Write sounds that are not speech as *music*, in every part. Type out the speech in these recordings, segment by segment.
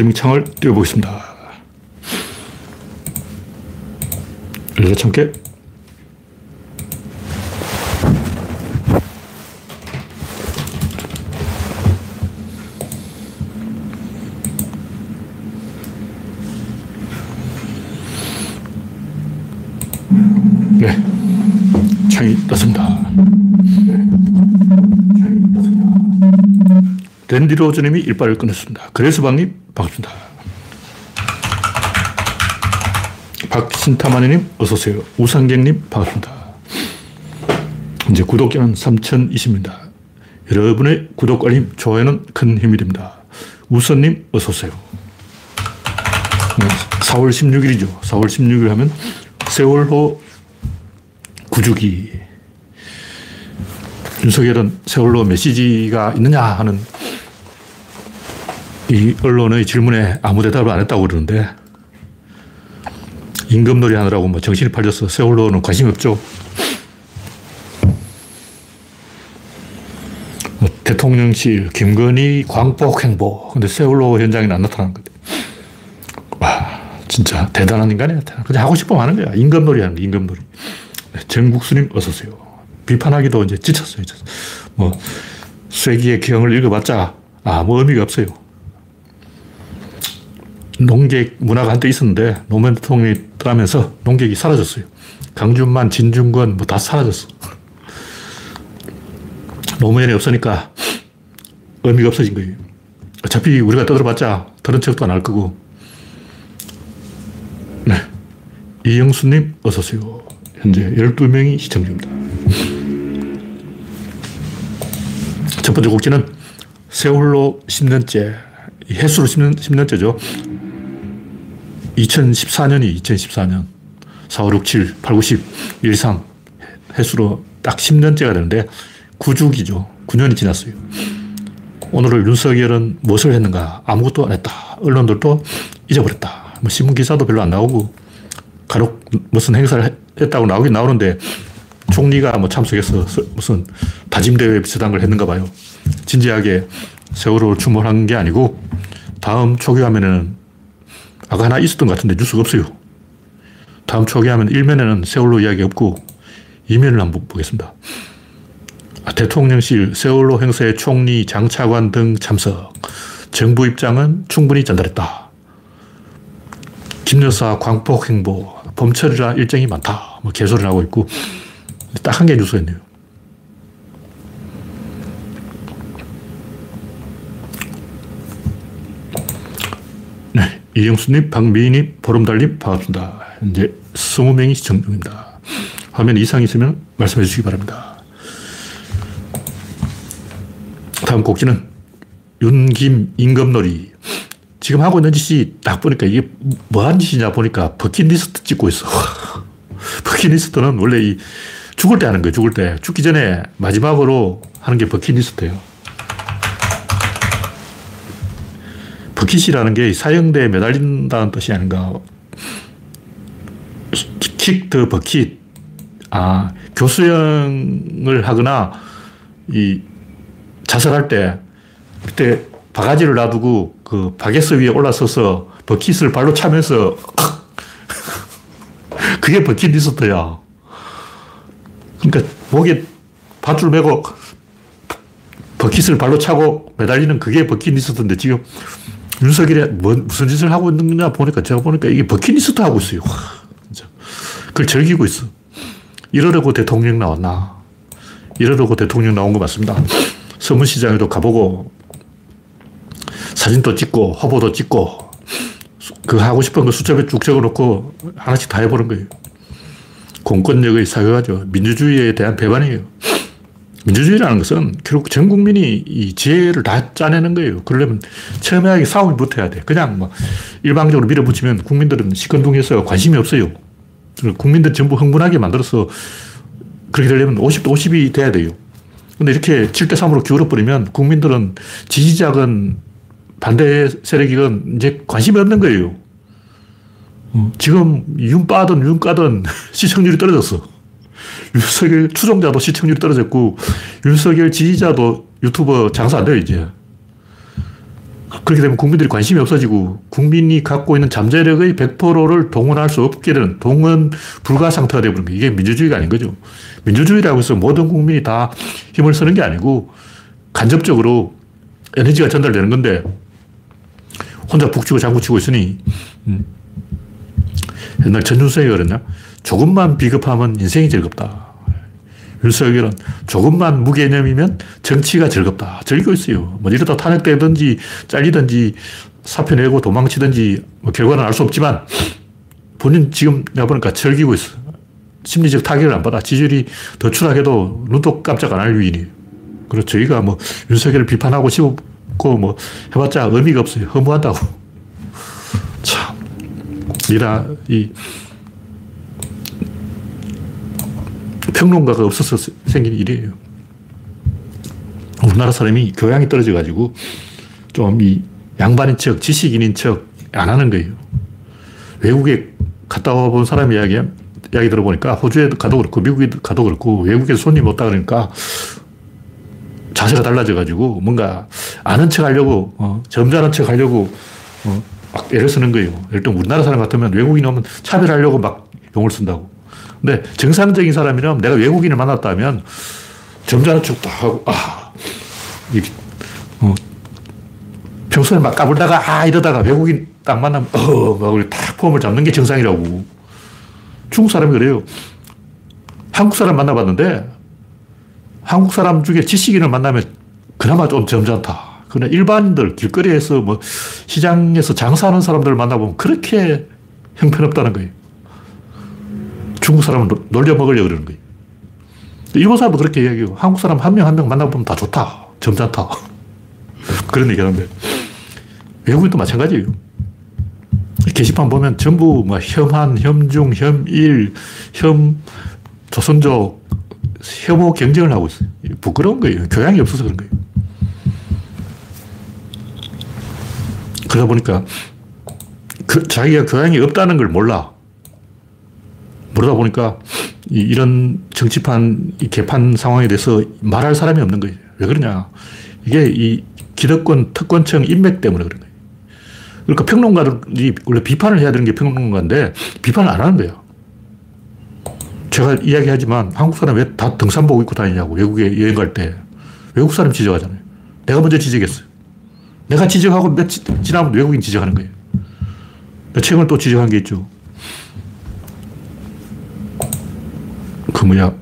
스트리밍 창을 띄워보겠습니다. 열려 참깨. 네. 창이 떴습니다. 랜디 로즈님이 일발을 끊었습니다. 그래서 방님 반갑습니다. 박신타마니님 어서오세요. 우상객님 반갑습니다. 이제 구독자는 3020입니다. 여러분의 구독, 알림, 좋아요는 큰 힘이 됩니다. 우선님 어서오세요. 4월 16일이죠. 4월 16일 하면 세월호 구주기. 윤석열은 세월호 메시지가 있느냐 하는 이 언론의 질문에 아무 대답을 안 했다고 그러는데 임금놀이 하느라고 뭐 정신이 팔려서 세월호는 관심이 없죠. 뭐 대통령실, 김건희 광복 행보. 근데 세월호 현장에는 안 나타나는 거죠. 와, 진짜 대단한 인간이야. 그냥 하고 싶으면 하는 거야. 임금놀이 하는 거야, 임금놀이. 네, 정국수님 어서오세요. 비판하기도 이제 지쳤어요. 뭐, 쇠기의 기형을 읽어봤자 아무 의미가 없어요. 농객 문화가 한때 있었는데 노무현 대통령이 떠나면서 농객이 사라졌어요. 강준만, 진중권 뭐 다 사라졌어. 노무현이 없으니까 의미가 없어진 거예요. 어차피 우리가 떠들어봤자 들은 척도 안 할 거고. 네. 이영수님, 어서오세요. 현재 12명이 시청 중입니다. 첫 번째 곡지는 세월호 10년째, 해수로 10년, 10년째죠. 2014년이 2014년. 4, 5, 6, 7, 8, 9, 10, 1, 3. 해수로 딱 10년째가 되는데 9주기죠. 9년이 지났어요. 오늘을 윤석열은 무엇을 했는가? 아무것도 안 했다. 언론들도 잊어버렸다. 뭐 신문 기사도 별로 안 나오고 간혹 무슨 행사를 했다고 나오긴 나오는데 총리가 뭐 참석해서 무슨 다짐대회 비슷한 걸 했는가 봐요. 진지하게 세월호를 추모한 게 아니고 다음 초기화면에는 아까 하나 있었던 것 같은데 뉴스가 없어요. 다음 초기화면 1면에는 세월호 이야기 없고 2면을 한번 보겠습니다. 아, 대통령실 세월호 행사에 총리, 장차관 등 참석. 정부 입장은 충분히 전달했다. 김 여사 광폭 행보, 봄철이라 일정이 많다. 뭐 개소리를 하고 있고 딱 한 개 뉴스가 있네요. 네. 이영수님, 박미희님, 보름달님, 반갑습니다. 현재 20명이 시청 중입니다. 화면 이상 있으면 말씀해 주시기 바랍니다. 다음 곡지는 윤김 임금놀이. 지금 하고 있는 짓이 딱 보니까 이게 뭐한 짓이냐 보니까 버킷리스트 찍고 있어. *laughs* 버킷리스트는 원래 이 죽을 때 하는 거예요, 죽을 때. 죽기 전에 마지막으로 하는 게 버킷리스트예요. 버킷이라는 게 사형대에 매달린다는 뜻이 아닌가. 킥 더 버킷. 아, 교수형을 하거나 이 자살할 때 그때 바가지를 놔두고 그 바께쓰 위에 올라서서 버킷을 발로 차면서 *laughs* 그게 버킷 리스트야. 그러니까 목에 밧줄 메고 버킷을 발로 차고 매달리는 그게 버킷 리스트인데 지금 윤석열이 뭐, 무슨 짓을 하고 있느냐 보니까 제가 보니까 이게 버킷리스트 하고 있어요. 진짜. 그걸 즐기고 있어. 이러려고 대통령 나왔나. 이러려고 대통령 나온 거 맞습니다. 서문시장에도 가보고 사진도 찍고 화보도 찍고 그 하고 싶은 거 수첩에 쭉 적어놓고 하나씩 다 해보는 거예요. 공권력의 사회화죠. 민주주의에 대한 배반이에요. 민주주의라는 것은 결국 전 국민이 이 지혜를 다 짜내는 거예요. 그러려면 처음에 싸움이 붙어야 돼. 그냥 뭐 일방적으로 밀어붙이면 국민들은 시큰둥해서 관심이 없어요. 국민들 전부 흥분하게 만들어서 그렇게 되려면 50대 50이 돼야 돼요. 근데 이렇게 7대 3으로 기울어버리면 국민들은 지지자건 반대 세력이건 이제 관심이 없는 거예요. 어, 지금 윤 빠든 윤 까든 시청률이 떨어졌어. 윤석열 추종자도 시청률이 떨어졌고, 윤석열 지지자도 유튜버 장사 안 돼요, 이제. 그렇게 되면 국민들이 관심이 없어지고 국민이 갖고 있는 잠재력의 100%를 동원할 수 없게 되는 동원 불가 상태가 거예요. 이게 민주주의가 아닌 거죠. 민주주의라고 해서 모든 국민이 다 힘을 쓰는 게 아니고 간접적으로 에너지가 전달되는 건데 혼자 북치고 장구치고 있으니 음. 옛날 전준석이 그랬나? 조금만 비겁하면 인생이 즐겁다. 윤석열은 조금만 무개념이면 정치가 즐겁다. 즐기고 있어요. 뭐 이러다 탄핵되든지 잘리든지 사표 내고 도망치든지 뭐 결과는 알 수 없지만 본인 지금 내가 보니까 즐기고 있어. 심리적 타격을 안 받아. 지지율이 더 추락해도 눈도 깜짝 안 할 위인이에요. 그래서 저희가 뭐 윤석열을 비판하고 싶고 뭐 해봤자 의미가 없어요. 허무하다고. *laughs* 참. 이라, 이 평론가가 없어서 생긴 일이에요. 우리나라 사람이 교양이 떨어져 가지고 좀 이 양반인 척, 지식인인 척 안 하는 거예요. 외국에 갔다 와 본 사람 이야기, 이야기 들어보니까 호주에 가도 그렇고 미국에 가도 그렇고 외국에 손님 없다 그러니까 자세가 달라져 가지고 뭔가 아는 척 하려고, 어, 점잖은 척 하려고 어, 막 애를 쓰는 거예요. 예를 우리나라 사람 같으면 외국인 오면 차별하려고 막 용을 쓴다고. 근데 정상적인 사람이라면 내가 외국인을 만났다면 점잖은 척도 하고, 아, 이게, 어, 평소에 막 까불다가, 아, 이러다가 외국인 딱 만나면, 어, 막탁 폼을 잡는 게 정상이라고. 중국 사람이 그래요. 한국 사람 만나봤는데, 한국 사람 중에 지식인을 만나면 그나마 좀 점잖다. 그러나 일반인들, 길거리에서 뭐, 시장에서 장사하는 사람들을 만나보면 그렇게 형편없다는 거예요. 중국 사람은 놀려 먹으려고 그러는 거예요. 일본 사람도 그렇게 이야기해요. 한국 사람 한 명 한 명 만나보면 다 좋다. 점잖다. *laughs* 그런 얘기 하는데. 외국인도 마찬가지예요. 게시판 보면 전부 뭐 혐한, 혐중, 혐일, 혐, 조선족, 혐오 경쟁을 하고 있어요. 부끄러운 거예요. 교양이 없어서 그런 거예요. 그러다 보니까 그 자기가 교양이 없다는 걸 몰라. 그러다 보니까 이 런 정치판, 이 개판 상황에 대해서 말할 사람이 없는 거예요. 왜 그러냐. 이게 이 기득권, 특권층 인맥 때문에 그런 거예요. 그러니까 평론가들이 원래 비판을 해야 되는 게 평론가인데 비판을 안 하는 거예요. 제가 이야기하지만 한국 사람 왜 다 등산복 입고 다니냐고 외국에 여행 갈 때. 외국 사람 지적하잖아요. 내가 먼저 지적했어요. 내가 지적하고 며칠 지나면 외국인 지적하는 거예요. 책을 또 지적한 게 있죠. 그 뭐냐.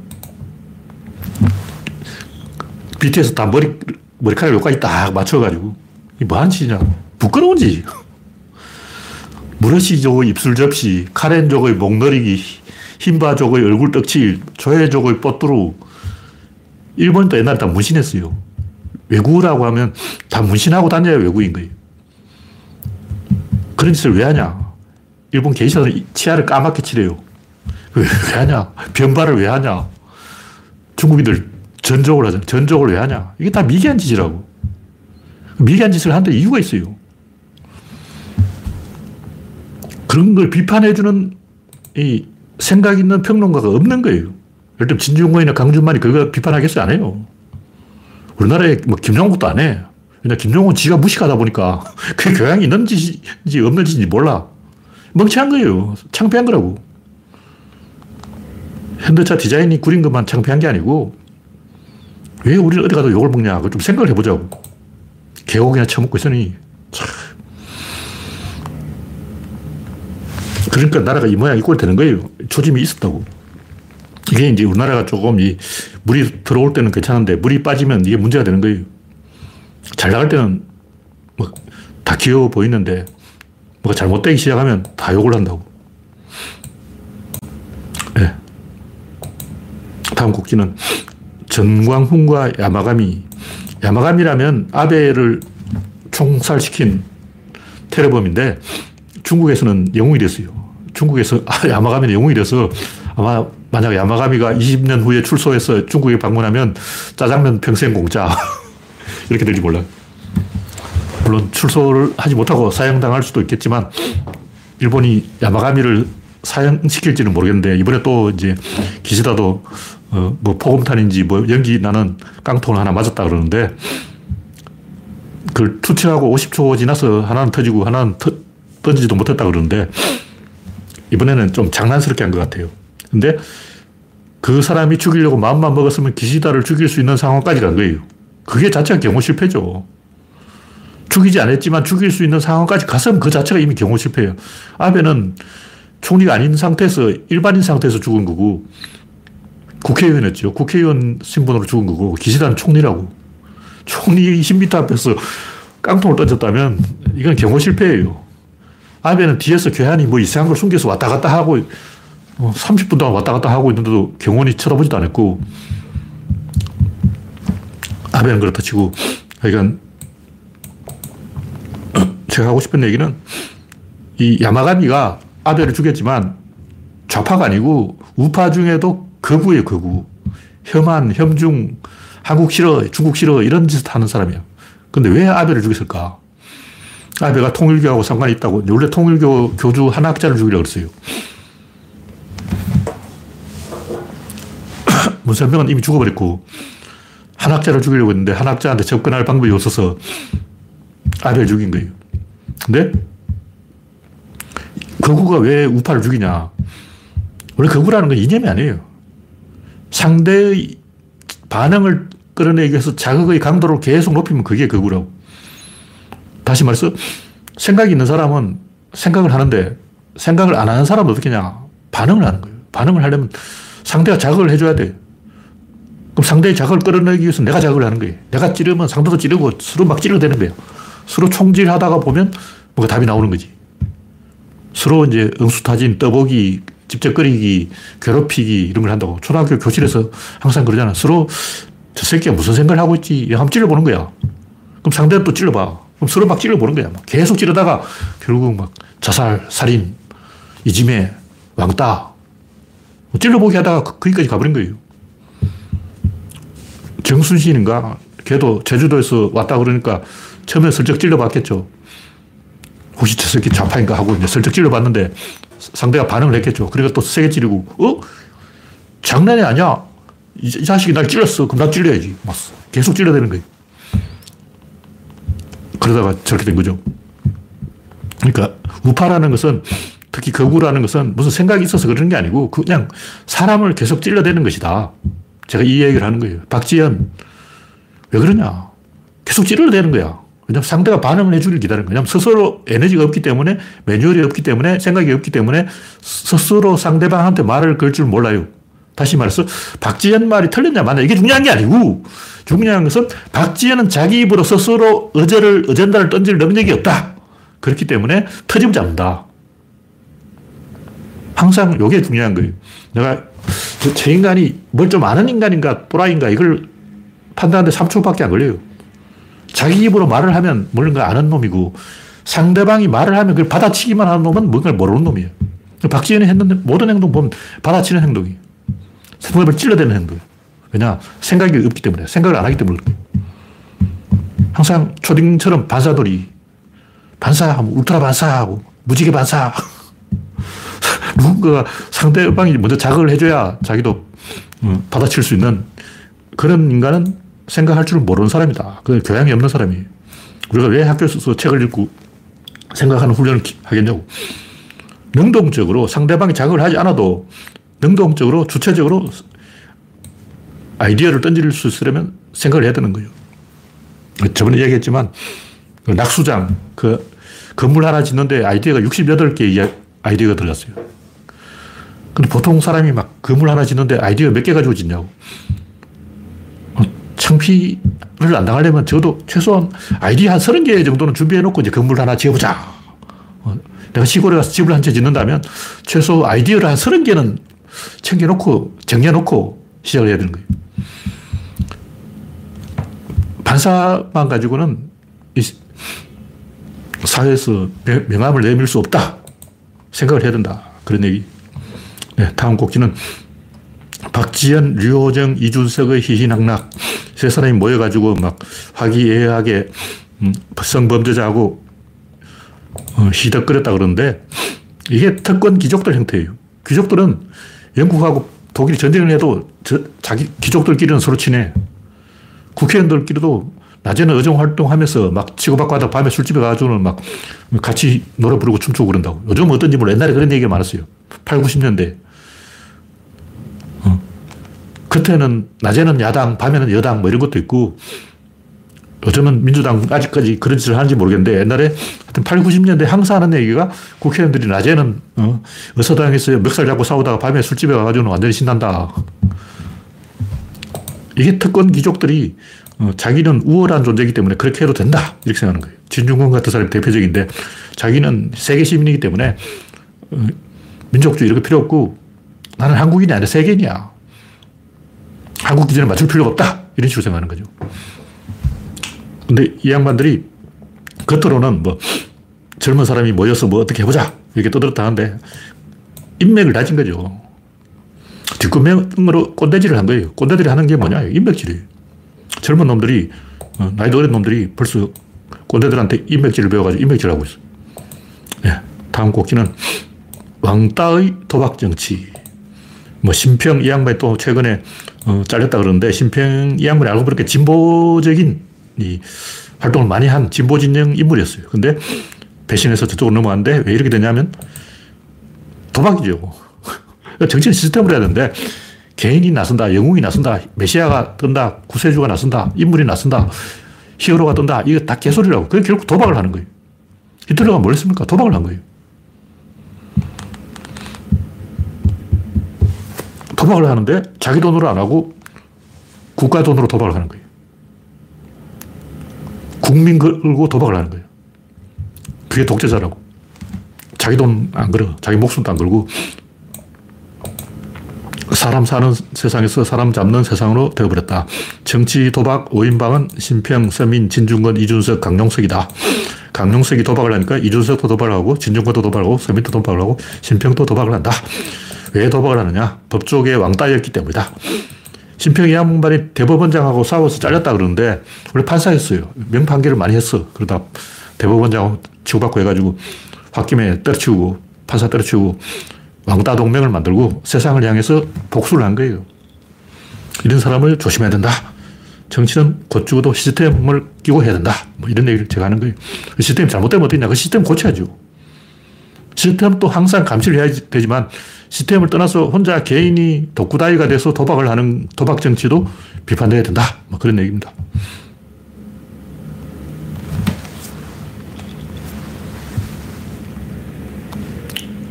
BTS 다 머리, 머리카락 여기까지 딱 맞춰가지고. 이 뭐 하는 짓이냐. 부끄러운 짓. 무러시족의 입술 접시, 카렌족의 목너리기, 흰바족의 얼굴 떡칠, 조혜족의 뽀뚜루. 일본도 옛날에 다 문신했어요. 외국이라고 하면 다 문신하고 다녀야 외국인 거예요. 그런 짓을 왜 하냐. 일본 게이샤는 치아를 까맣게 칠해요. 왜, 왜 하냐? 변발을 왜 하냐? 중국인들 전족을 하잖아. 전족을 왜 하냐? 이게 다 미개한 짓이라고. 미개한 짓을 하는데 이유가 있어요. 그런 걸 비판해주는 이 생각 있는 평론가가 없는 거예요. 예를 들면 진중권이나 강준만이 그거 비판하겠어요? 안 해요. 우리나라에 뭐 김용국도 안 해. 왜냐, 김용국은 지가 무식하다 보니까 *laughs* 그게 교양이 있는 짓인지 없는 짓인지 몰라. 멍청한 거예요. 창피한 거라고. 현대차 디자인이 구린 것만 창피한 게 아니고 왜 우리는 어디 가도 욕을 먹냐. 좀 생각을 해보자고. 개곡이나 처먹고 있으니. 참. 그러니까 나라가 이 모양 이꼴 되는 거예요. 초짐이 있었다고. 이게 이제 우리나라가 조금 이 물이 들어올 때는 괜찮은데 물이 빠지면 이게 문제가 되는 거예요. 잘 나갈 때는 뭐 다 귀여워 보이는데 뭐가 잘못되기 시작하면 다 욕을 한다고. 네. 다음 곡지는 전광훈과 야마가미. 야마가미라면 아베를 총살시킨 테러범인데 중국에서는 영웅이 됐어요. 중국에서 아, 야마가미는 영웅이 돼서 아마 만약 야마가미가 20년 후에 출소해서 중국에 방문하면 짜장면 평생 공짜. *laughs* 이렇게 될지 몰라요. 물론 출소를 하지 못하고 사형당할 수도 있겠지만 일본이 야마가미를 사형시킬지는 모르겠는데 이번에 또 이제 기시다도 어, 뭐 포금탄인지 뭐 연기 나는 깡통을 하나 맞았다 그러는데 그걸 투척하고 50초 지나서 하나는 터지고 하나는 터, 던지지도 못했다 그러는데 이번에는 좀 장난스럽게 한 것 같아요. 근데 그 사람이 죽이려고 마음만 먹었으면 기시다를 죽일 수 있는 상황까지 간 거예요. 그게 자체가 경호 실패죠. 죽이지 않았지만 죽일 수 있는 상황까지 갔으면 그 자체가 이미 경호 실패예요. 아베는 총리가 아닌 상태에서 일반인 상태에서 죽은 거고 국회의원이었죠. 국회의원 신분으로 죽은 거고 기시다는 총리라고. 총리 20m 앞에서 깡통을 던졌다면 이건 경호 실패예요. 아베는 뒤에서 괴한이 뭐 이상한 걸 숨겨서 왔다 갔다 하고 30분 뭐 동안 왔다 갔다 하고 있는데도 경원이 쳐다보지도 않았고 아베는 그렇다 치고 그러니까 제가 하고 싶은 얘기는 이 야마가미가 아베를 죽였지만 좌파가 아니고 우파 중에도 거구예요, 거구. 혐한, 혐중, 한국 싫어, 중국 싫어, 이런 짓을 하는 사람이에요. 근데 왜 아베를 죽였을까? 아베가 통일교하고 상관이 있다고. 원래 통일교 교주 한 학자를 죽이려고 그랬어요. *coughs* 문선명은 이미 죽어버렸고, 한 학자를 죽이려고 했는데, 한 학자한테 접근할 방법이 없어서 아베를 죽인 거예요. 근데, 거구가 왜 우파를 죽이냐? 원래 거구라는 건 이념이 아니에요. 상대의 반응을 끌어내기 위해서 자극의 강도를 계속 높이면 그게 거구라고. 다시 말해서 생각이 있는 사람은 생각을 하는데 생각을 안 하는 사람은 어떻게 냐 반응을 하는 거예요. 반응을 하려면 상대가 자극을 해줘야 돼. 그럼 상대의 자극을 끌어내기 위해서 내가 자극을 하는 거예요. 내가 찌르면 상대도 찌르고 서로 막 찌르되는 거예요. 서로 총질하다가 보면 뭐가 답이 나오는 거지. 서로 이제 응수타진, 떠보기, 집적거리기, 괴롭히기 이런 걸 한다고. 초등학교 교실에서 항상 그러잖아. 서로 저 새끼가 무슨 생각을 하고 있지? 한번 찔러보는 거야. 그럼 상대는 또 찔러봐. 그럼 서로 막 찔러보는 거야. 막 계속 찌르다가 결국 막 자살, 살인, 이짐에, 왕따. 뭐 찔러보기 하다가 그, 거기까지 가버린 거예요. 정순신인가? 걔도 제주도에서 왔다 그러니까 처음에 슬쩍 찔러봤겠죠. 혹시 저 새끼 좌파인가 하고 이제 슬쩍 찔러봤는데 상대가 반응을 했겠죠. 그러니까 또 세게 찌르고, 어? 장난이 아니야. 이, 이 자식이 날 찔렀어. 그럼 나 찔려야지. 막 계속 찔러대는 거예요. 그러다가 저렇게 된 거죠. 그러니까 우파라는 것은 특히 거구라는 것은 무슨 생각이 있어서 그러는 게 아니고 그냥 사람을 계속 찔러대는 것이다. 제가 이 얘기를 하는 거예요. 박지현, 왜 그러냐? 계속 찔러대는 거야. 왜냐면 상대가 반응을 해주길 기다리는. 왜냐면 스스로 에너지가 없기 때문에, 매뉴얼이 없기 때문에, 생각이 없기 때문에 스스로 상대방한테 말을 걸 줄 몰라요. 다시 말해서 박지현 말이 틀렸냐 맞냐 이게 중요한 게 아니고 중요한 것은 박지현은 자기 입으로 스스로 어제를 어젠다를 던질 능력이 없다. 그렇기 때문에 터지면 잡는다. 항상 이게 중요한 거예요. 내가 저 인간이 뭘 좀 아는 인간인가 또라이인가 이걸 판단하는데 3초밖에 안 걸려요. 자기 입으로 말을 하면 뭔가 아는 놈이고 상대방이 말을 하면 그걸 받아치기만 하는 놈은 뭔가를 모르는 놈이에요. 박지현이 했는 모든 행동 보면 받아치는 행동이에요. 상대방을 찔러대는 행동. 왜냐? 생각이 없기 때문에. 생각을 안 하기 때문에. 항상 초딩처럼 반사돌이. 반사하면 울트라 반사하고, 무지개 반사. *laughs* 누군가가 상대방이 먼저 자극을 해줘야 자기도 음, 받아칠 수 있는 그런 인간은 생각할 줄 모르는 사람이다. 그 교양이 없는 사람이에요. 우리가 왜 학교에서 책을 읽고 생각하는 훈련을 하겠냐고. 능동적으로 상대방이 자극을 하지 않아도 능동적으로, 주체적으로 아이디어를 던질 수 있으려면 생각을 해야 되는 거예요. 저번에 얘기했지만, 그 낙수장, 그 건물 하나 짓는데 아이디어가 68개의 아이디어가 들어갔어요. 근데 보통 사람이 막 건물 하나 짓는데 아이디어 몇 개 가지고 짓냐고. 어, 창피를 안 당하려면 저도 최소한 아이디어 한 30개 정도는 준비해놓고 이제 건물 하나 지어보자. 어, 내가 시골에 가서 집을 한 채 짓는다면 최소 아이디어를 한 30개는 챙겨놓고, 정해놓고 시작을 해야 되는 거예요. 반사만 가지고는 사회에서 명함을 내밀 수 없다. 생각을 해야 된다. 그런 얘기. 네, 다음 곡지는 박지현, 류호정, 이준석의 희희낙낙. 세 사람이 모여가지고 막 화기애애하게 음, 성범죄자하고 어, 시덕거렸다 그러는데 이게 특권 귀족들 형태예요. 귀족들은 영국하고 독일이 전쟁을 해도 저, 자기 귀족들끼리는 서로 친해. 국회의원들끼리도 낮에는 의정 활동하면서 막 치고받고 하다 밤에 술집에 가가지고는 막 같이 노래 부르고 춤추고 그런다고. 요즘은 어떤지 몰라. 옛날에 그런 얘기가 많았어요. 8, 90년대. 어. 그때는 낮에는 야당, 밤에는 여당 뭐 이런 것도 있고 요즘은 민주당 아직까지 그런 짓을 하는지 모르겠는데 옛날에 하여튼 8, 90년대 항상 하는 얘기가 국회의원들이 낮에는 어, 의사당에서 멱살 잡고 싸우다가 밤에 술집에 가가지고는 완전히 신난다. 이게 특권 귀족들이 어, 자기는 우월한 존재이기 때문에 그렇게 해도 된다. 이렇게 생각하는 거예요. 진중권 같은 사람이 대표적인데 자기는 세계 시민이기 때문에 어, 민족주의 이렇게 필요 없고 나는 한국인이 아니라 세계인이야. 한국 기준에 맞출 필요가 없다. 이런 식으로 생각하는 거죠. 근데 이 양반들이 겉으로는 뭐 젊은 사람이 모여서 뭐 어떻게 해보자 이렇게 떠들었다 하는데 인맥을 다진 거죠. 뒷구명으로 꼰대질을 한 거예요. 꼰대들이 하는 게 뭐냐? 인맥질이에요. 젊은 놈들이, 어, 나이도 어린 놈들이 벌써 꼰대들한테 인맥질을 배워가지고 인맥질을 하고 있어. 네, 다음 곡기는 왕따의 도박 정치. 뭐, 심평 이 양반이 또 최근에 어, 잘렸다 그러는데, 심평 이 양반이 알고 보니까 진보적인 이 활동을 많이 한 진보 진영 인물이었어요. 근데 배신해서 저쪽으로 넘어갔는데 왜 이렇게 되냐면 도박이죠. *laughs* 정치는 시스템으로 해야 되는데 개인이 나선다, 영웅이 나선다, 메시아가 뜬다, 구세주가 나선다, 인물이 나선다, 히어로가 뜬다. 이거 다 개소리라고. 그게 결국 도박을 하는 거예요. 히틀러가 뭘 했습니까? 도박을 한 거예요. 도박을 하는데 자기 돈으로 안 하고 국가 돈으로 도박을 하는 거예요. 국민 걸고 도박을 하는 거예요. 그게 독재자라고. 자기 돈 안 걸어. 자기 목숨도 안 걸고 사람 사는 세상에서 사람 잡는 세상으로 되어버렸다. 정치 도박 5인방은 심평, 서민, 진중권, 이준석, 강용석이다. 강용석이 도박을 하니까 이준석도 도박을 하고 진중권도 도박을 하고 서민도 도박을 하고 심평도 도박을 한다. 왜 도박을 하느냐? 법조계의 왕따였기 때문이다. 심평이 양반이 대법원장하고 싸워서 잘렸다 그러는데 원래 판사였어요. 명판결을 많이 했어. 그러다 대법원장 치고받고 해가지고 홧김에 때려치우고 판사 때려치우고 왕따 동맹을 만들고 세상을 향해서 복수를 한 거예요. 이런 사람을 조심해야 된다. 정치는 곧 죽어도 시스템을 끼고 해야 된다. 뭐 이런 얘기를 제가 하는 거예요. 그 시스템이 잘못되면 어떻냐. 그 시스템 고쳐야죠. 시스템도 항상 감시를 해야 되지만 시스템을 떠나서 혼자 개인이 독구다이가 돼서 도박을 하는 도박 정치도 비판돼야 된다. 뭐 그런 얘기입니다.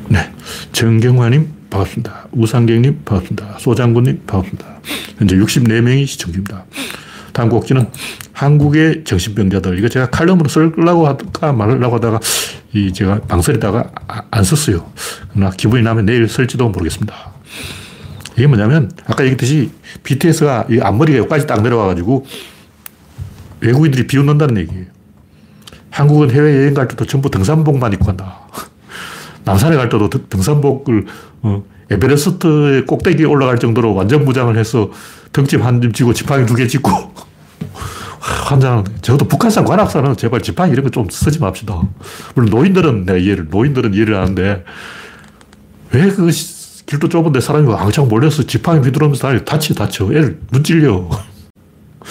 네. 정경화님, 반갑습니다. 우상경님, 반갑습니다. 소장군님, 반갑습니다. 현재 64명이 시청 중입니다. 다음 곡지는 한국의 정신병자들. 이거 제가 칼럼으로 쓰려고 할까 말려고 하다가 이 제가 방설에다가 아, 안 썼어요. 그러나 기분이 나면 내일 쓸지도 모르겠습니다. 이게 뭐냐면 아까 얘기했듯이 BTS가 이 앞머리가 여기까지 딱 내려와가지고 외국인들이 비웃는다는 얘기예요. 한국은 해외여행 갈 때도 전부 등산복만 입고 간다. *laughs* 남산에 갈 때도 등산복을 어, 에베레스트의 꼭대기에 올라갈 정도로 완전 무장을 해서 등짐 한점 지고 지팡이 두 개 짚고 환장. 적어도 북한산 관악산은 제발 지팡이 이런 거 좀 쓰지 맙시다. 물론 노인들은 내 이해를, 노인들은 이해를 하는데 왜 그 길도 좁은데 사람이 왕창 몰려서 지팡이 휘두르면서 다니 다치, 다쳐. 애를 눈 찔려.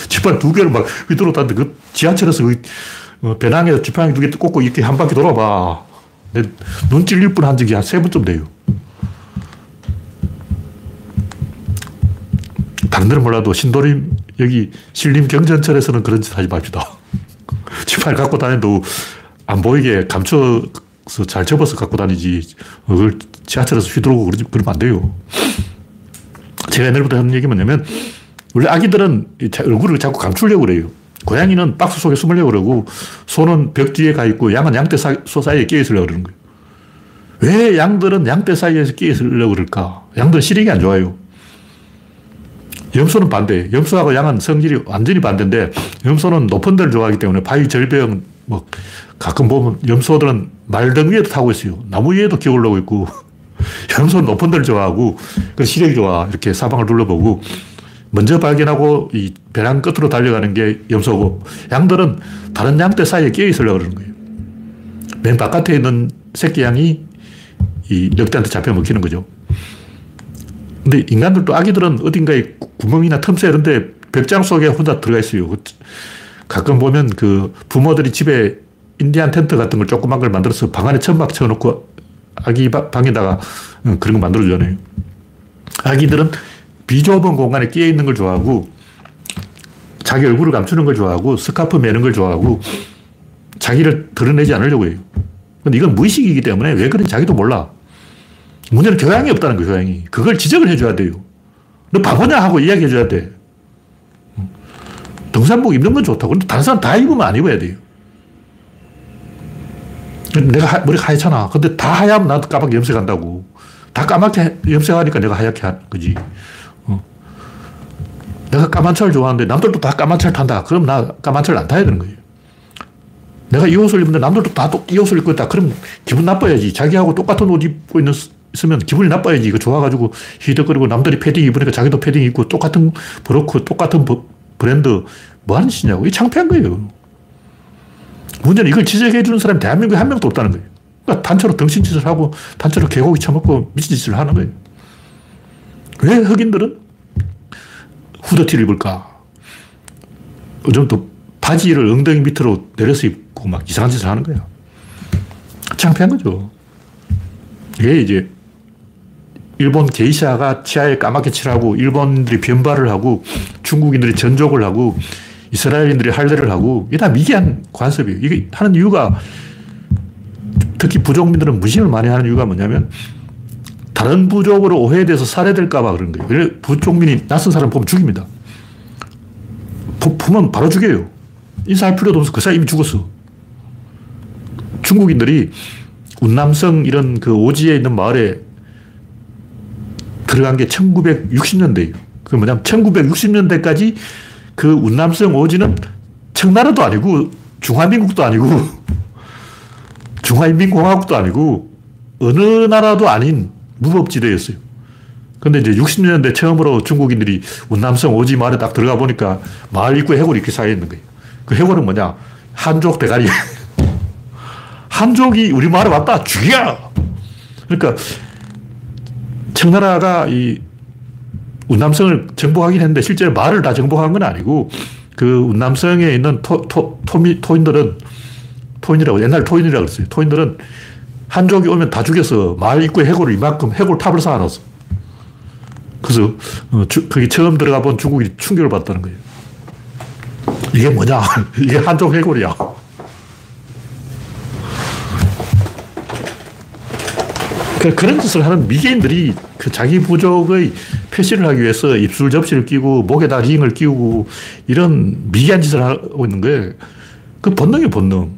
지팡이 두 개를 막 휘두르 다는데 그 지하철에서 그 어, 배낭에 지팡이 두 개 꽂고 이렇게 한 바퀴 돌아봐. 눈 찔릴 뻔 한 적이 한 세 번쯤 돼요. 다른 데는 몰라도 신도림 여기 신림 경전철에서는 그런 짓 하지 맙시다. *laughs* 지팡 갖고 다니도 안 보이게 감춰서 잘 접어서 갖고 다니지. 그걸 지하철에서 휘두르고 그러지, 그러면 안 돼요. 제가 옛날부터 하는 얘기 뭐냐면, 원래 아기들은 얼굴을 자꾸 감추려고 그래요. 고양이는 박스 속에 숨으려고 그러고, 소는 벽 뒤에 가 있고, 양은 양떼 소 사이에 끼어 있으려고 그러는 거예요. 왜 양들은 양떼 사이에서 끼어 있으려고 그럴까? 양들은 시력이 안 좋아요. 염소는 반대. 염소하고 양은 성질이 완전히 반대인데 염소는 높은 데를 좋아하기 때문에 바위 절벽 뭐 가끔 보면 염소들은 말등 위에도 타고 있어요. 나무 위에도 기어올라고 있고 *laughs* 염소는 높은 데를 좋아하고 그 시력이 좋아. 이렇게 사방을 둘러보고 먼저 발견하고 이 배낭 끝으로 달려가는 게 염소고 양들은 다른 양떼 사이에 끼어 있으려고 그러는 거예요. 맨 바깥에 있는 새끼 양이 이 늑대한테 잡혀 먹히는 거죠. 근데 인간들도 아기들은 어딘가에 구멍이나 틈새 이런 데 벽장 속에 혼자 들어가 있어요. 가끔 보면 그 부모들이 집에 인디안 텐트 같은 걸 조그만 걸 만들어서 방 안에 천막 쳐놓고 아기 방에다가 어, 그런 거 만들어주잖아요. 아기들은 비좁은 공간에 끼어 있는 걸 좋아하고 자기 얼굴을 감추는 걸 좋아하고 스카프 매는 걸 좋아하고 자기를 드러내지 않으려고 해요. 근데 이건 무의식이기 때문에 왜 그런지 자기도 몰라. 문제는 교양이 없다는 거예요, 교양이. 그걸 지적을 해줘야 돼요. 너 바보냐 하고 이야기해줘야 돼. 등산복 입는 건 좋다고. 근데 다른 사람 다 입으면 안 입어야 돼요. 내가 하, 머리가 하얗잖아. 근데 다 하얗면 나도 까맣게 염색한다고. 다 까맣게 염색하니까 내가 하얗게 한 거지. 어. 내가 까만 차를 좋아하는데 남들도 다 까만 차를 탄다. 그럼 나 까만 차를 안 타야 되는 거예요. 내가 이 옷을 입는데 남들도 다 이 옷을 입고 있다. 그럼 기분 나빠야지. 자기하고 똑같은 옷 입고 있는, 있으면 기분이 나빠야지. 이거 좋아가지고 히덕거리고 남들이 패딩 입으니까 자기도 패딩 입고 똑같은 브로크, 똑같은 브랜드 뭐 하는 짓이냐고. 이 창피한 거예요. 문제는 이걸 지적해 주는 사람이 대한민국에 한 명도 없다는 거예요. 그러니까 단체로 덩신짓을 하고 단체로 개고기 처먹고 미친 짓을 하는 거예요. 왜 흑인들은 후드티를 입을까? 요즘 또 바지를 엉덩이 밑으로 내려서 입고 막 이상한 짓을 하는 거예요. 창피한 거죠. 이게 이제 일본 게이샤가 치아에 까맣게 칠하고 일본인들이 변발을 하고 중국인들이 전족을 하고 이스라엘인들이 할례를 하고 이게 다 미개한 관습이에요. 이게 하는 이유가 특히 부족민들은 무심을 많이 하는 이유가 뭐냐면 다른 부족으로 오해돼서 살해될까봐 그런 거예요. 부족민이 낯선 사람 보면 죽입니다. 보면 바로 죽여요. 인사할 필요도 없어. 그 사람 이미 죽었어. 중국인들이 운남성 이런 그 오지에 있는 마을에 들어간 게 1960년대예요. 그 뭐냐면 1960년대까지 그 운남성 오지는 청나라도 아니고 중화민국도 아니고 *laughs* 중화인민공화국도 아니고 어느 나라도 아닌 무법지대였어요. 근데 이제 60년대 처음으로 중국인들이 운남성 오지 마을에 딱 들어가 보니까 마을 입구에 해골이 이렇게 쌓여 있는 거예요. 그 해골은 뭐냐? 한족 대가리. *laughs* 한족이 우리 마을에 왔다. 죽여! 그러니까 청나라가 이 운남성을 정복하긴 했는데 실제로 마을을 다 정복한 건 아니고 그 운남성에 있는 토, 토, 토미, 토인들은 토인이라고 옛날 토인이라고 그랬어요. 토인들은 한족이 오면 다 죽여서 마을 입구에 해골을 이만큼 해골 탑을 쌓아놨어. 그래서 어, 주, 거기 처음 들어가 본 중국이 충격을 받았다는 거예요. 이게 뭐냐? *laughs* 이게 한족 해골이야. 그, 그런 짓을 하는 미개인들이 그 자기 부족의 표시를 하기 위해서 입술 접시를 끼고 목에다 링을 끼우고 이런 미개한 짓을 하고 있는 거예요. 그 본능이 본능.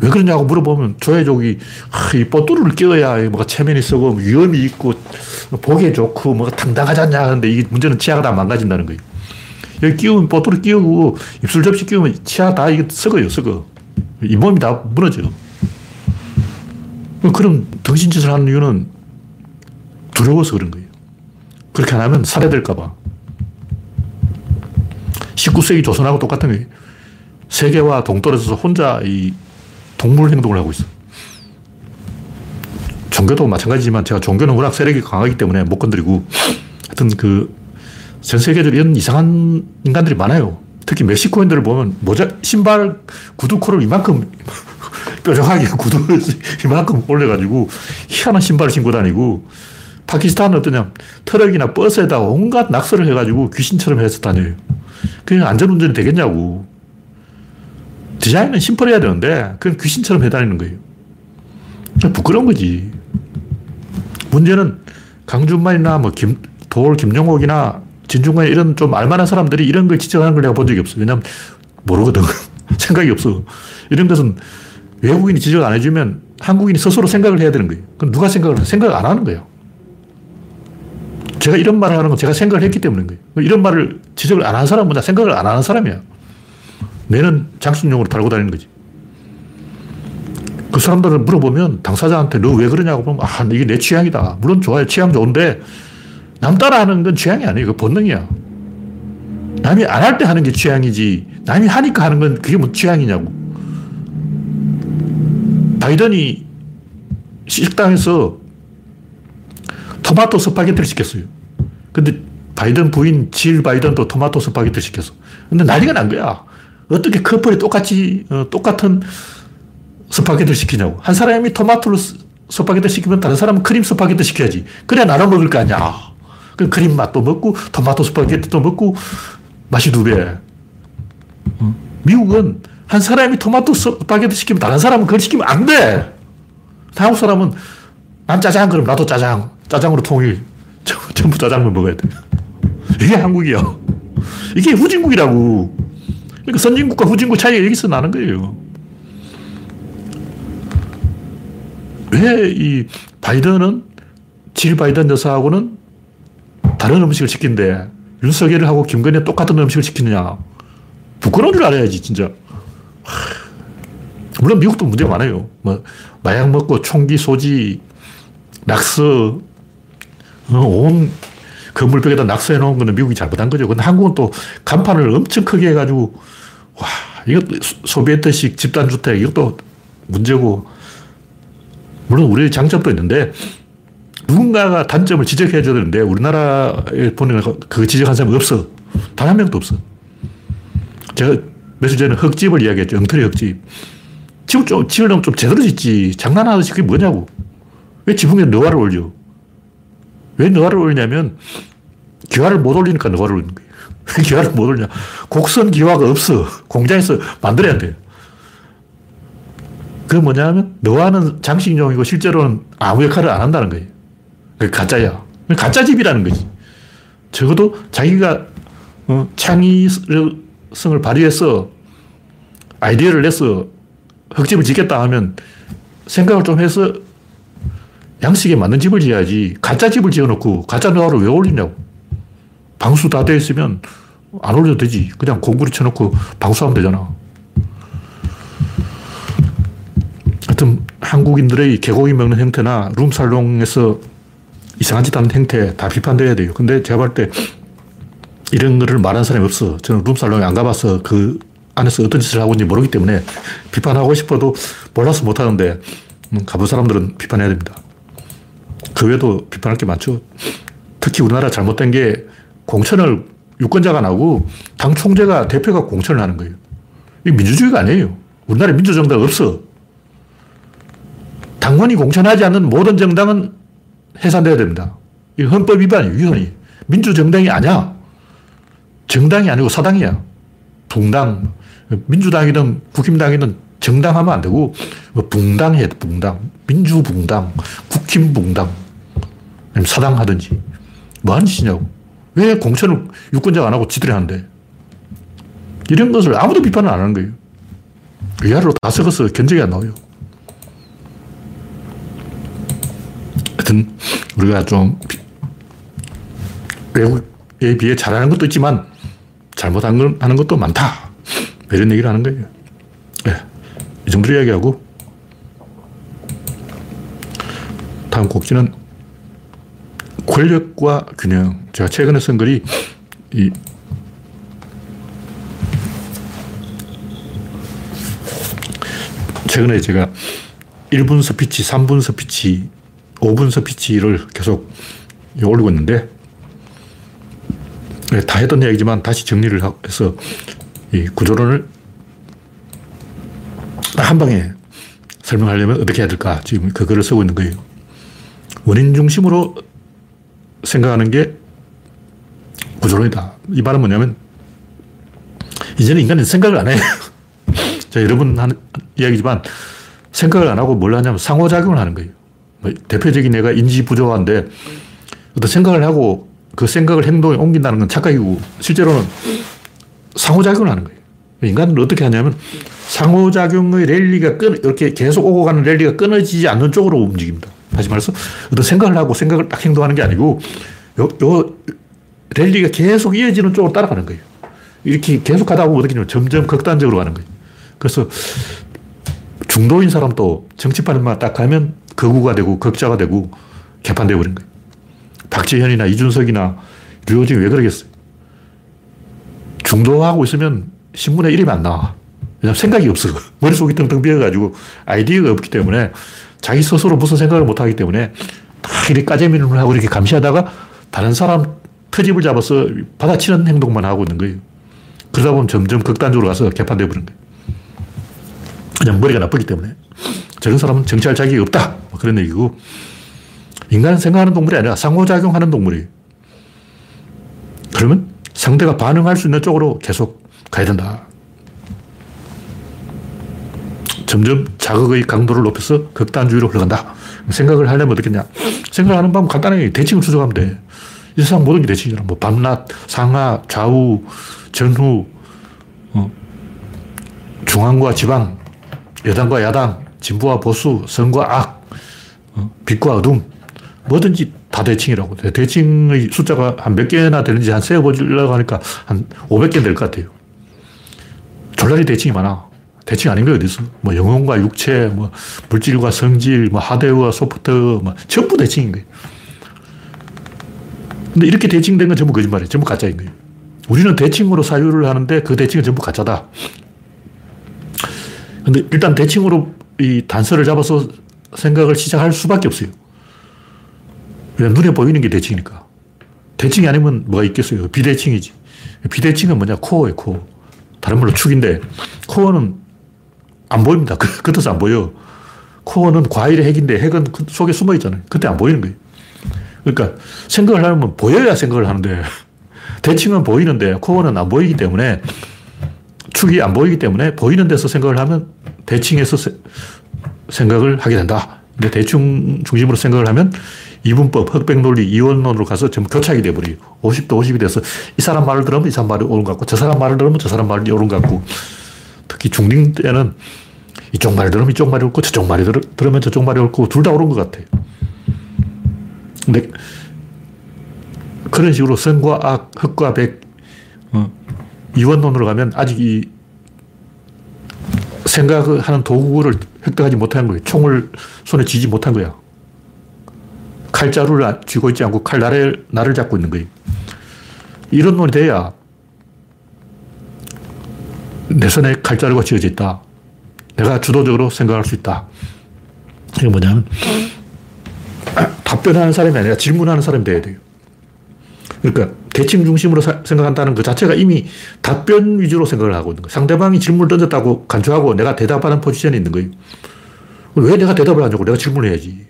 왜 그러냐고 물어보면 조회족이 아, 이 뽀뚜루를 끼워야 뭐가 체면이 쓰고 위험이 있고 보기 좋고 뭐가 당당하지 않냐 하는데 이게 문제는 치아가 다 망가진다는 거예요. 여기 끼우면 뽀뚜루 끼우고 입술 접시 끼우면 치아 다 이게 썩어요, 썩어. 이 몸이 다 무너져. 그런 덩신짓을 하는 이유는 두려워서 그런 거예요. 그렇게 안 하면 살해될까봐. 19세기 조선하고 똑같은 거예요. 세계와 동떨어져서 혼자 이 동물 행동을 하고 있어. 종교도 마찬가지지만 제가 종교는 워낙 세력이 강하기 때문에 못 건드리고 하여튼 그 전 세계적으로 이런 이상한 인간들이 많아요. 특히 멕시코인들을 보면 모자, 신발 구두 코를 이만큼 뾰족하게 *laughs* 구두를 이만큼 올려가지고 희한한 신발을 신고 다니고 파키스탄은 어떠냐 트럭이나 버스에다 온갖 낙서를 해가지고 귀신처럼 해서 다녀요. 그냥 안전운전이 되겠냐고. 디자인은 심플해야 되는데 그건 귀신처럼 해다니는 거예요. 부끄러운 거지. 문제는 강준만이나 뭐 김, 도올 김용옥이나 진중권 이런 좀 알만한 사람들이 이런 걸 지적하는 걸 내가 본 적이 없어. 왜냐면 모르거든. *laughs* 생각이 없어. 이런 것은 외국인이 지적 안 해주면 한국인이 스스로 생각을 해야 되는 거예요. 그럼 누가 생각을 해? 생각 안 하는 거예요. 제가 이런 말을 하는 건 제가 생각을 했기 때문인 거예요. 이런 말을 지적을 안 하는 사람은 생각을 안 하는 사람이야. 뇌는 장식용으로 달고 다니는 거지. 그 사람들을 물어보면 당사자한테 너 왜 그러냐고 보면 아, 이게 내 취향이다. 물론 좋아요. 취향 좋은데 남 따라하는 건 취향이 아니에요. 그 본능이야. 남이 안 할 때 하는 게 취향이지. 남이 하니까 하는 건 그게 뭐 취향이냐고. 바이든이 식당에서 토마토 스파게티를 시켰어요. 근데 바이든 부인 질 바이든도 토마토 스파게티를 시켰어. 근데 난리가 난 거야. 어떻게 커플이 똑같이, 어, 똑같은 스파게티를 시키냐고. 한 사람이 토마토를 스파게티 시키면 다른 사람은 크림 스파게티 시켜야지. 그래야 나눠 먹을 거 아니야. 그 크림 맛도 먹고, 토마토 스파게티도 먹고, 맛이 두 배. 어? 미국은 한 사람이 토마토 스파게티 시키면 다른 사람은 그걸 시키면 안 돼. 한국 사람은 난 짜장 그럼 나도 짜장. 짜장으로 통일. *laughs* 전부 짜장면 먹어야 돼. *laughs* 이게 한국이야. 이게 후진국이라고. 그러니까 선진국과 후진국 차이가 여기서 나는 거예요. 왜 이 바이든은 질 바이든 여사하고는 다른 음식을 시킨대. 윤석열하고 김건희 똑같은 음식을 시키느냐. 부끄러운 줄 알아야지, 진짜. 물론 미국도 문제가 많아요. 뭐, 마약 먹고 총기 소지, 낙서, 어, 온 건물벽에다 낙서해 놓은 거는 미국이 잘못한 거죠. 근데 한국은 또 간판을 엄청 크게 해가지고, 와, 이거 소비에트식 집단주택, 이것도 문제고, 물론 우리 장점도 있는데, 누군가가 단점을 지적해 줘야 되는데, 우리나라에 보면 그 지적한 사람이 없어. 단 한 명도 없어. 제가 며칠 전에 흙집을 이야기했죠. 엉터리 흙집. 집을 좀, 집을 좀 제대로 짓지. 장난하듯이 그게 뭐냐고. 왜 지붕에 너화를 올려? 왜 너화를 올리냐면, 기와를 못 올리니까 너화를 올리는 거예요. *laughs* 기와를 못 올리냐. 곡선 기와가 없어. 공장에서 만들어야 돼. 그 뭐냐면, 너화는 장식용이고 실제로는 아무 역할을 안 한다는 거예요. 그 가짜야. 가짜 집이라는 거지. 적어도 자기가 어, 창의 성을 발휘해서 아이디어를 내서 흙집을 짓겠다 하면 생각을 좀 해서 양식에 맞는 집을 지어야지 가짜 집을 지어놓고 가짜 노하우를 왜 올리냐고. 방수 다 되어 있으면 안 올려도 되지. 그냥 공구리 쳐놓고 방수하면 되잖아. 하여튼 한국인들의 개고기 먹는 형태나 룸살롱에서 이상한 짓 하는 행태 다 비판돼야 돼요. 근데 제가 볼때 이런 거를 말하는 사람이 없어. 저는 룸살롱에 안 가봐서 그 안에서 어떤 짓을 하고 있는지 모르기 때문에 비판하고 싶어도 몰라서 못하는데 음, 가본 사람들은 비판해야 됩니다. 그 외에도 비판할 게 많죠. 특히 우리나라 잘못된 게 공천을 유권자가 나고 당 총재가 대표가 공천을 하는 거예요. 이 민주주의가 아니에요. 우리나라에 민주정당 없어. 당원이 공천하지 않는 모든 정당은 해산돼야 됩니다. 이 헌법 위반이 위헌이. 민주정당이 아니야. 정당이 아니고 사당이야. 붕당. 민주당이든 국힘당이든 정당하면 안 되고, 뭐 붕당해, 붕당. 민주붕당, 국힘붕당. 사당 하든지. 뭐 하는 짓이냐고. 왜 공천을 유권자가 안 하고 지들이 하는데. 이런 것을 아무도 비판을 안 하는 거예요. 위아래로 다 썩어서 견적이 안 나와요. 하여튼, 우리가 좀 외국에 비해 잘하는 것도 있지만 잘못하는 것도 많다. 이런 얘기를 하는 거예요. 네. 이 정도로 이야기하고 다음 꼭지는 권력과 균형. 제가 최근에 쓴 글이 이 최근에 제가 1분 스피치, 3분 스피치, 5분 스피치를 계속 올리고 있는데 네, 다 했던 이야기지만 다시 정리를 해서 이 구조론을 한 방에 설명하려면 어떻게 해야 될까? 지금 그 글을 쓰고 있는 거예요. 원인 중심으로 생각하는 게 구조론이다. 이 말은 뭐냐면, 이제는 인간은 생각을 안 해요. 자, 여러분 하는 이야기지만, 생각을 안 하고 뭘 하냐면 상호작용을 하는 거예요. 뭐 대표적인 예가 인지 부조화인데, 어떤 생각을 하고 그 생각을 행동에 옮긴다는 건 착각이고, 실제로는 상호작용을 하는 거예요. 인간은 어떻게 하냐면, 상호작용의 랠리가 끊, 이렇게 계속 오고 가는 랠리가 끊어지지 않는 쪽으로 움직입니다. 다시 말해서 어떤 생각을 하고 생각을 딱 행동하는 게 아니고 요, 요 랠리가 계속 이어지는 쪽으로 따라가는 거예요. 이렇게 계속 가다 보면 어떻게 되냐면 점점 극단적으로 가는 거예요. 그래서 중도인 사람도 정치판에만 딱 가면 거구가 되고 극자가 되고 개판되어 버린 거예요. 박지현이나 이준석이나 류호진이 왜 그러겠어요? 중도하고 있으면 신문에 이름이 안 나와. 왜냐면 생각이 없어. 머릿속이 텅텅 비어가지고 아이디어가 없기 때문에 자기 스스로 무슨 생각을 못 하기 때문에 다 이렇게 까재미를 하고 이렇게 감시하다가 다른 사람 터집을 잡아서 받아치는 행동만 하고 있는 거예요. 그러다 보면 점점 극단적으로 가서 개판되어 버린 거예요. 그냥 머리가 나쁘기 때문에. 저런 사람은 정치할 자격이 없다. 뭐 그런 얘기고. 인간은 생각하는 동물이 아니라 상호작용하는 동물이에요. 그러면 상대가 반응할 수 있는 쪽으로 계속 가야 된다. 점점 자극의 강도를 높여서 극단주의로 흘러간다. 생각을 하려면 어떻겠냐. 생각하는 방법 간단하게 대칭을 추적하면 돼. 이 세상 모든 게 대칭이잖아. 뭐 밤낮, 상하, 좌우, 전후, 어, 중앙과 지방, 여당과 야당, 진보와 보수, 선과 악, 어, 빛과 어둠, 뭐든지 다 대칭이라고. 대칭의 숫자가 한 몇 개나 되는지 한 세어보려고 하니까 한 500개 될 것 같아요. 졸라리 대칭이 많아. 대칭 아닌 게 어딨어? 뭐 영혼과 육체, 뭐 물질과 성질, 뭐 하드웨어와 소프트, 뭐 전부 대칭인 거예요. 근데 이렇게 대칭된 건 전부 거짓말이에요. 전부 가짜인 거예요. 우리는 대칭으로 사유를 하는데 그 대칭은 전부 가짜다. 근데 일단 대칭으로 이 단서를 잡아서 생각을 시작할 수밖에 없어요. 그냥 눈에 보이는 게 대칭이니까. 대칭이 아니면 뭐가 있겠어요? 비대칭이지. 비대칭은 뭐냐? 코어예요, 코어. 다른 말로 축인데, 코어는 안 보입니다. 그, 그 뜻은 안 보여. 코어는 과일의 핵인데, 핵은 그 속에 숨어 있잖아요. 그때 안 보이는 거예요. 그러니까 생각을 하면 보여야 생각을 하는데, *laughs* 대칭은 보이는데, 코어는 안 보이기 때문에, 축이 안 보이기 때문에, 보이는 데서 생각을 하면, 대칭에서 세, 생각을 하게 된다. 근데 대충 중심으로 생각을 하면, 이분법, 흑백 논리, 이원론으로 가서 전부 교착이 돼버려요. 50도 50이 돼서 이 사람 말을 들으면 이 사람 말이 옳은 것 같고, 저 사람 말을 들으면 저 사람 말이 옳은 것 같고, 특히 중딩 때는 이쪽 말을 들으면 이쪽 말이 옳고, 저쪽 말이 들, 들으면 저쪽 말이 옳고, 둘 다 옳은 것 같아요. 근데 그런 식으로 선과 악, 흑과 백, 어, 이원론으로 가면 아직 이 생각하는 도구를 획득하지 못한 거예요. 총을 손에 쥐지 못한 거야. 칼자루를 쥐고 있지 않고 칼 나를, 나를 잡고 있는 거예요. 이런 논이 돼야 내 손에 칼자루가 쥐어져 있다. 내가 주도적으로 생각할 수 있다. 이게 뭐냐면 답변하는 사람이 아니라 질문하는 사람이 돼야 돼요. 그러니까 대칭 중심으로 사, 생각한다는 그 자체가 이미 답변 위주로 생각을 하고 있는 거예요. 상대방이 질문을 던졌다고 간주하고 내가 대답하는 포지션에 있는 거예요. 왜 내가 대답을 안 하고 내가 질문해야지.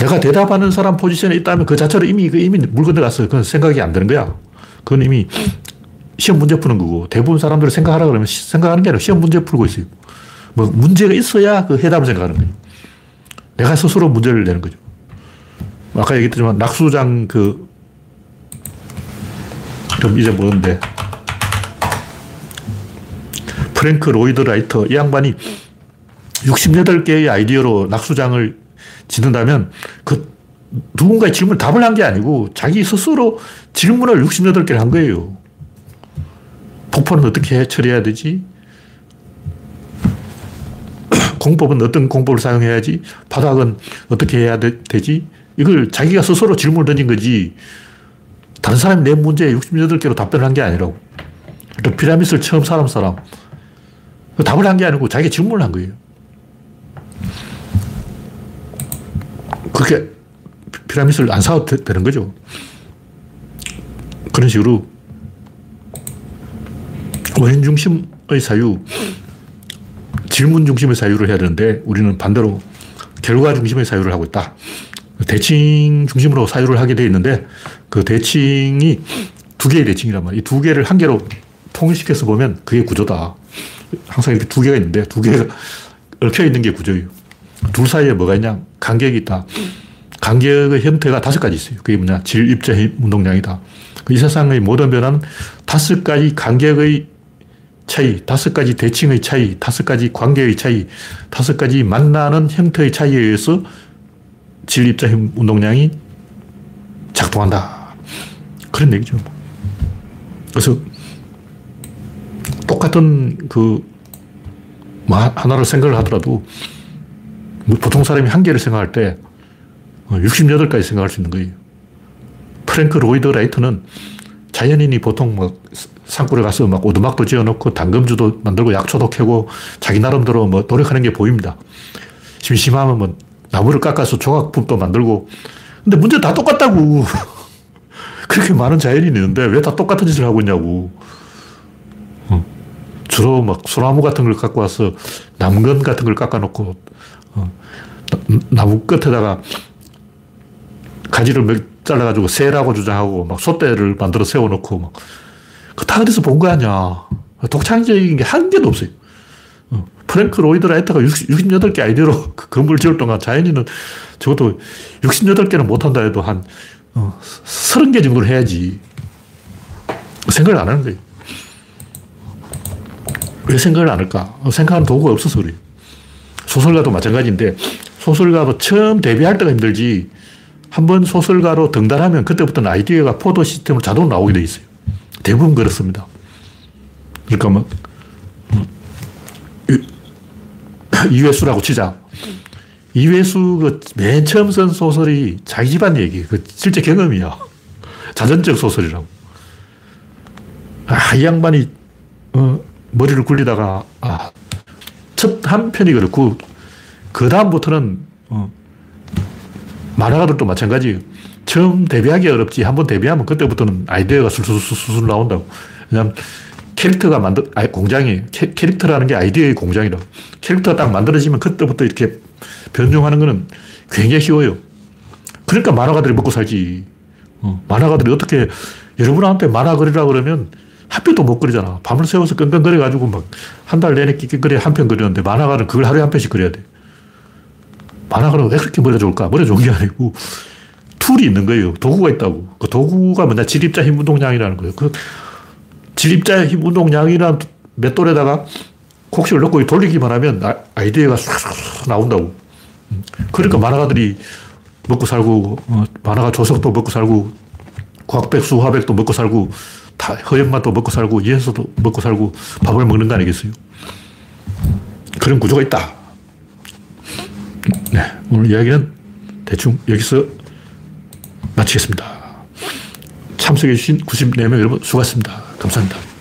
내가 대답하는 사람 포지션에 있다면 그 자체로 이미, 그 이미 물 건너갔어요. 그건 생각이 안 되는 거야. 그건 이미 시험 문제 푸는 거고 대부분 사람들이 생각하라 그러면 생각하는 게 아니라 시험 문제 풀고 있어요. 뭐 문제가 있어야 그 해답을 생각하는 거예요. 내가 스스로 문제를 내는 거죠. 아까 얘기했지만 낙수장 그, 좀 잊어먹었는데, 프랭크 로이드 라이트, 이 양반이 68개의 아이디어로 낙수장을 짓는다면 그 누군가의 질문을 답을 한 게 아니고 자기 스스로 질문을 68개를 한 거예요. 폭포는 어떻게 처리해야 되지? *clears throat* 공법은 어떤 공법을 사용해야지? 바닥은 어떻게 해야 되, 지 이걸 자기가 스스로 질문을 던진 거지. 다른 사람이 내 문제에 68개로 답변을 한 게 아니라고. 또 피라미드를 처음 사람 사람. 답을 한 게 아니고 자기가 질문을 한 거예요. 그렇게 피라미드를 안 사도 되는 거죠. 그런 식으로 원인 중심의 사유, 질문 중심의 사유를 해야 되는데 우리는 반대로 결과 중심의 사유를 하고 있다. 대칭 중심으로 사유를 하게 되어 있는데 그 대칭이 두 개의 대칭이란 말이에요. 이 두 개를 한 개로 통일시켜서 보면 그게 구조다. 항상 이렇게 두 개가 있는데 두 개가 얽혀 있는 게 구조예요. 둘 사이에 뭐가 있냐? 간격이 있다. 간격의 형태가 다섯 가지 있어요. 그게 뭐냐? 질, 입자, 운동량이다. 이 세상의 모든 변화는 다섯 가지 간격의 차이, 다섯 가지 대칭의 차이, 다섯 가지 관계의 차이, 다섯 가지 만나는 형태의 차이에 의해서 질, 입자, 힘, 운동량이 작동한다. 그런 얘기죠. 그래서 똑같은 그, 뭐 하나를 생각을 하더라도 뭐 보통 사람이 한 개를 생각할 때 68가지 어, 생각할 수 있는 거예요. 프랭크 로이드 라이트는 자연인이 보통 막 산골에 가서 막 오두막도 지어놓고 담금주도 만들고 약초도 캐고 자기 나름대로 뭐 노력하는 게 보입니다. 심심하면 뭐 나무를 깎아서 조각품도 만들고 근데 문제 다 똑같다고. *laughs* 그렇게 많은 자연인이 있는데 왜 다 똑같은 짓을 하고 있냐고. 주로 막 소나무 같은 걸 갖고 와서 나무건 같은 걸 깎아놓고, 어, 나무 끝에다가 가지를 몇 잘라가지고 새라고 주장하고 막 솟대를 만들어 세워놓고 막, 그 다 어디서 본 거 아니야. 독창적인 게 한 개도 없어요. 어, 프랭크 로이드 라이트가 60, 68개 아이디어로 *laughs* 그 건물 지을 동안 자연인은 적어도 68개는 못한다 해도 한 어, 30개 정도를 해야지. 생각을 안 하는 거예요. 왜 생각을 안 할까? 생각하는 도구가 없어서 그래요. 소설가도 마찬가지인데, 소설가도 처음 데뷔할 때가 힘들지, 한 번 소설가로 등단하면 그때부터는 아이디어가 포도 시스템으로 자동으로 나오게 돼 있어요. 대부분 그렇습니다. 그러니까 뭐, 이회수라고 치자. 이회수 그맨 처음 쓴 소설이 자기 집안 얘기, 그 실제 경험이야. 자전적 소설이라고. 아, 이 양반이, 어, 머리를 굴리다가, 아, 첫한 편이 그렇고, 그 다음부터는, 어, 만화가들도 마찬가지예요. 처음 데뷔하기 어렵지. 한 번 데뷔하면 그때부터는 아이디어가 술술술술 나온다고. 왜냐면 캐릭터가 만들, 아, 공장이 캐, 캐릭터라는 게 아이디어의 공장이라고. 캐릭터가 딱 만들어지면 그때부터 이렇게 변종하는 거는 굉장히 쉬워요. 그러니까 만화가들이 먹고 살지. 어, 만화가들이 어떻게 여러분한테 만화 그리라 그러면 한 편도 못 그리잖아. 밤을 새워서 끙끙거려가지고 막 한 달 내내 낑낑거려 한 편 그리는데 만화가는 그걸 하루에 한 편씩 그려야 돼. 만화가는 왜 그렇게 머리가 좋을까? 머리가 좋은 게 아니고 툴이 있는 거예요. 도구가 있다고. 그 도구가 뭐냐? 질 입자 힘 운동 량이라는 거예요. 그 질 입자 힘 운동 량이라는 맷돌에다가 곡식을 넣고 돌리기만 하면 아 이디어가 싹 나온다고. 그러니까 만화가들이 먹고 살고, 어, 만화가 조석도 먹고 살고, 과학백수, 화백도 먹고 살고, 다 허연만도 먹고 살고, 이해서도 먹고 살고, 밥을 먹는 거 아니겠어요? 그런 구조가 있다. 네, 오늘 이야기는 대충 여기서 마치겠습니다. 참석해주신 94명 여러분 수고하셨습니다. 감사합니다.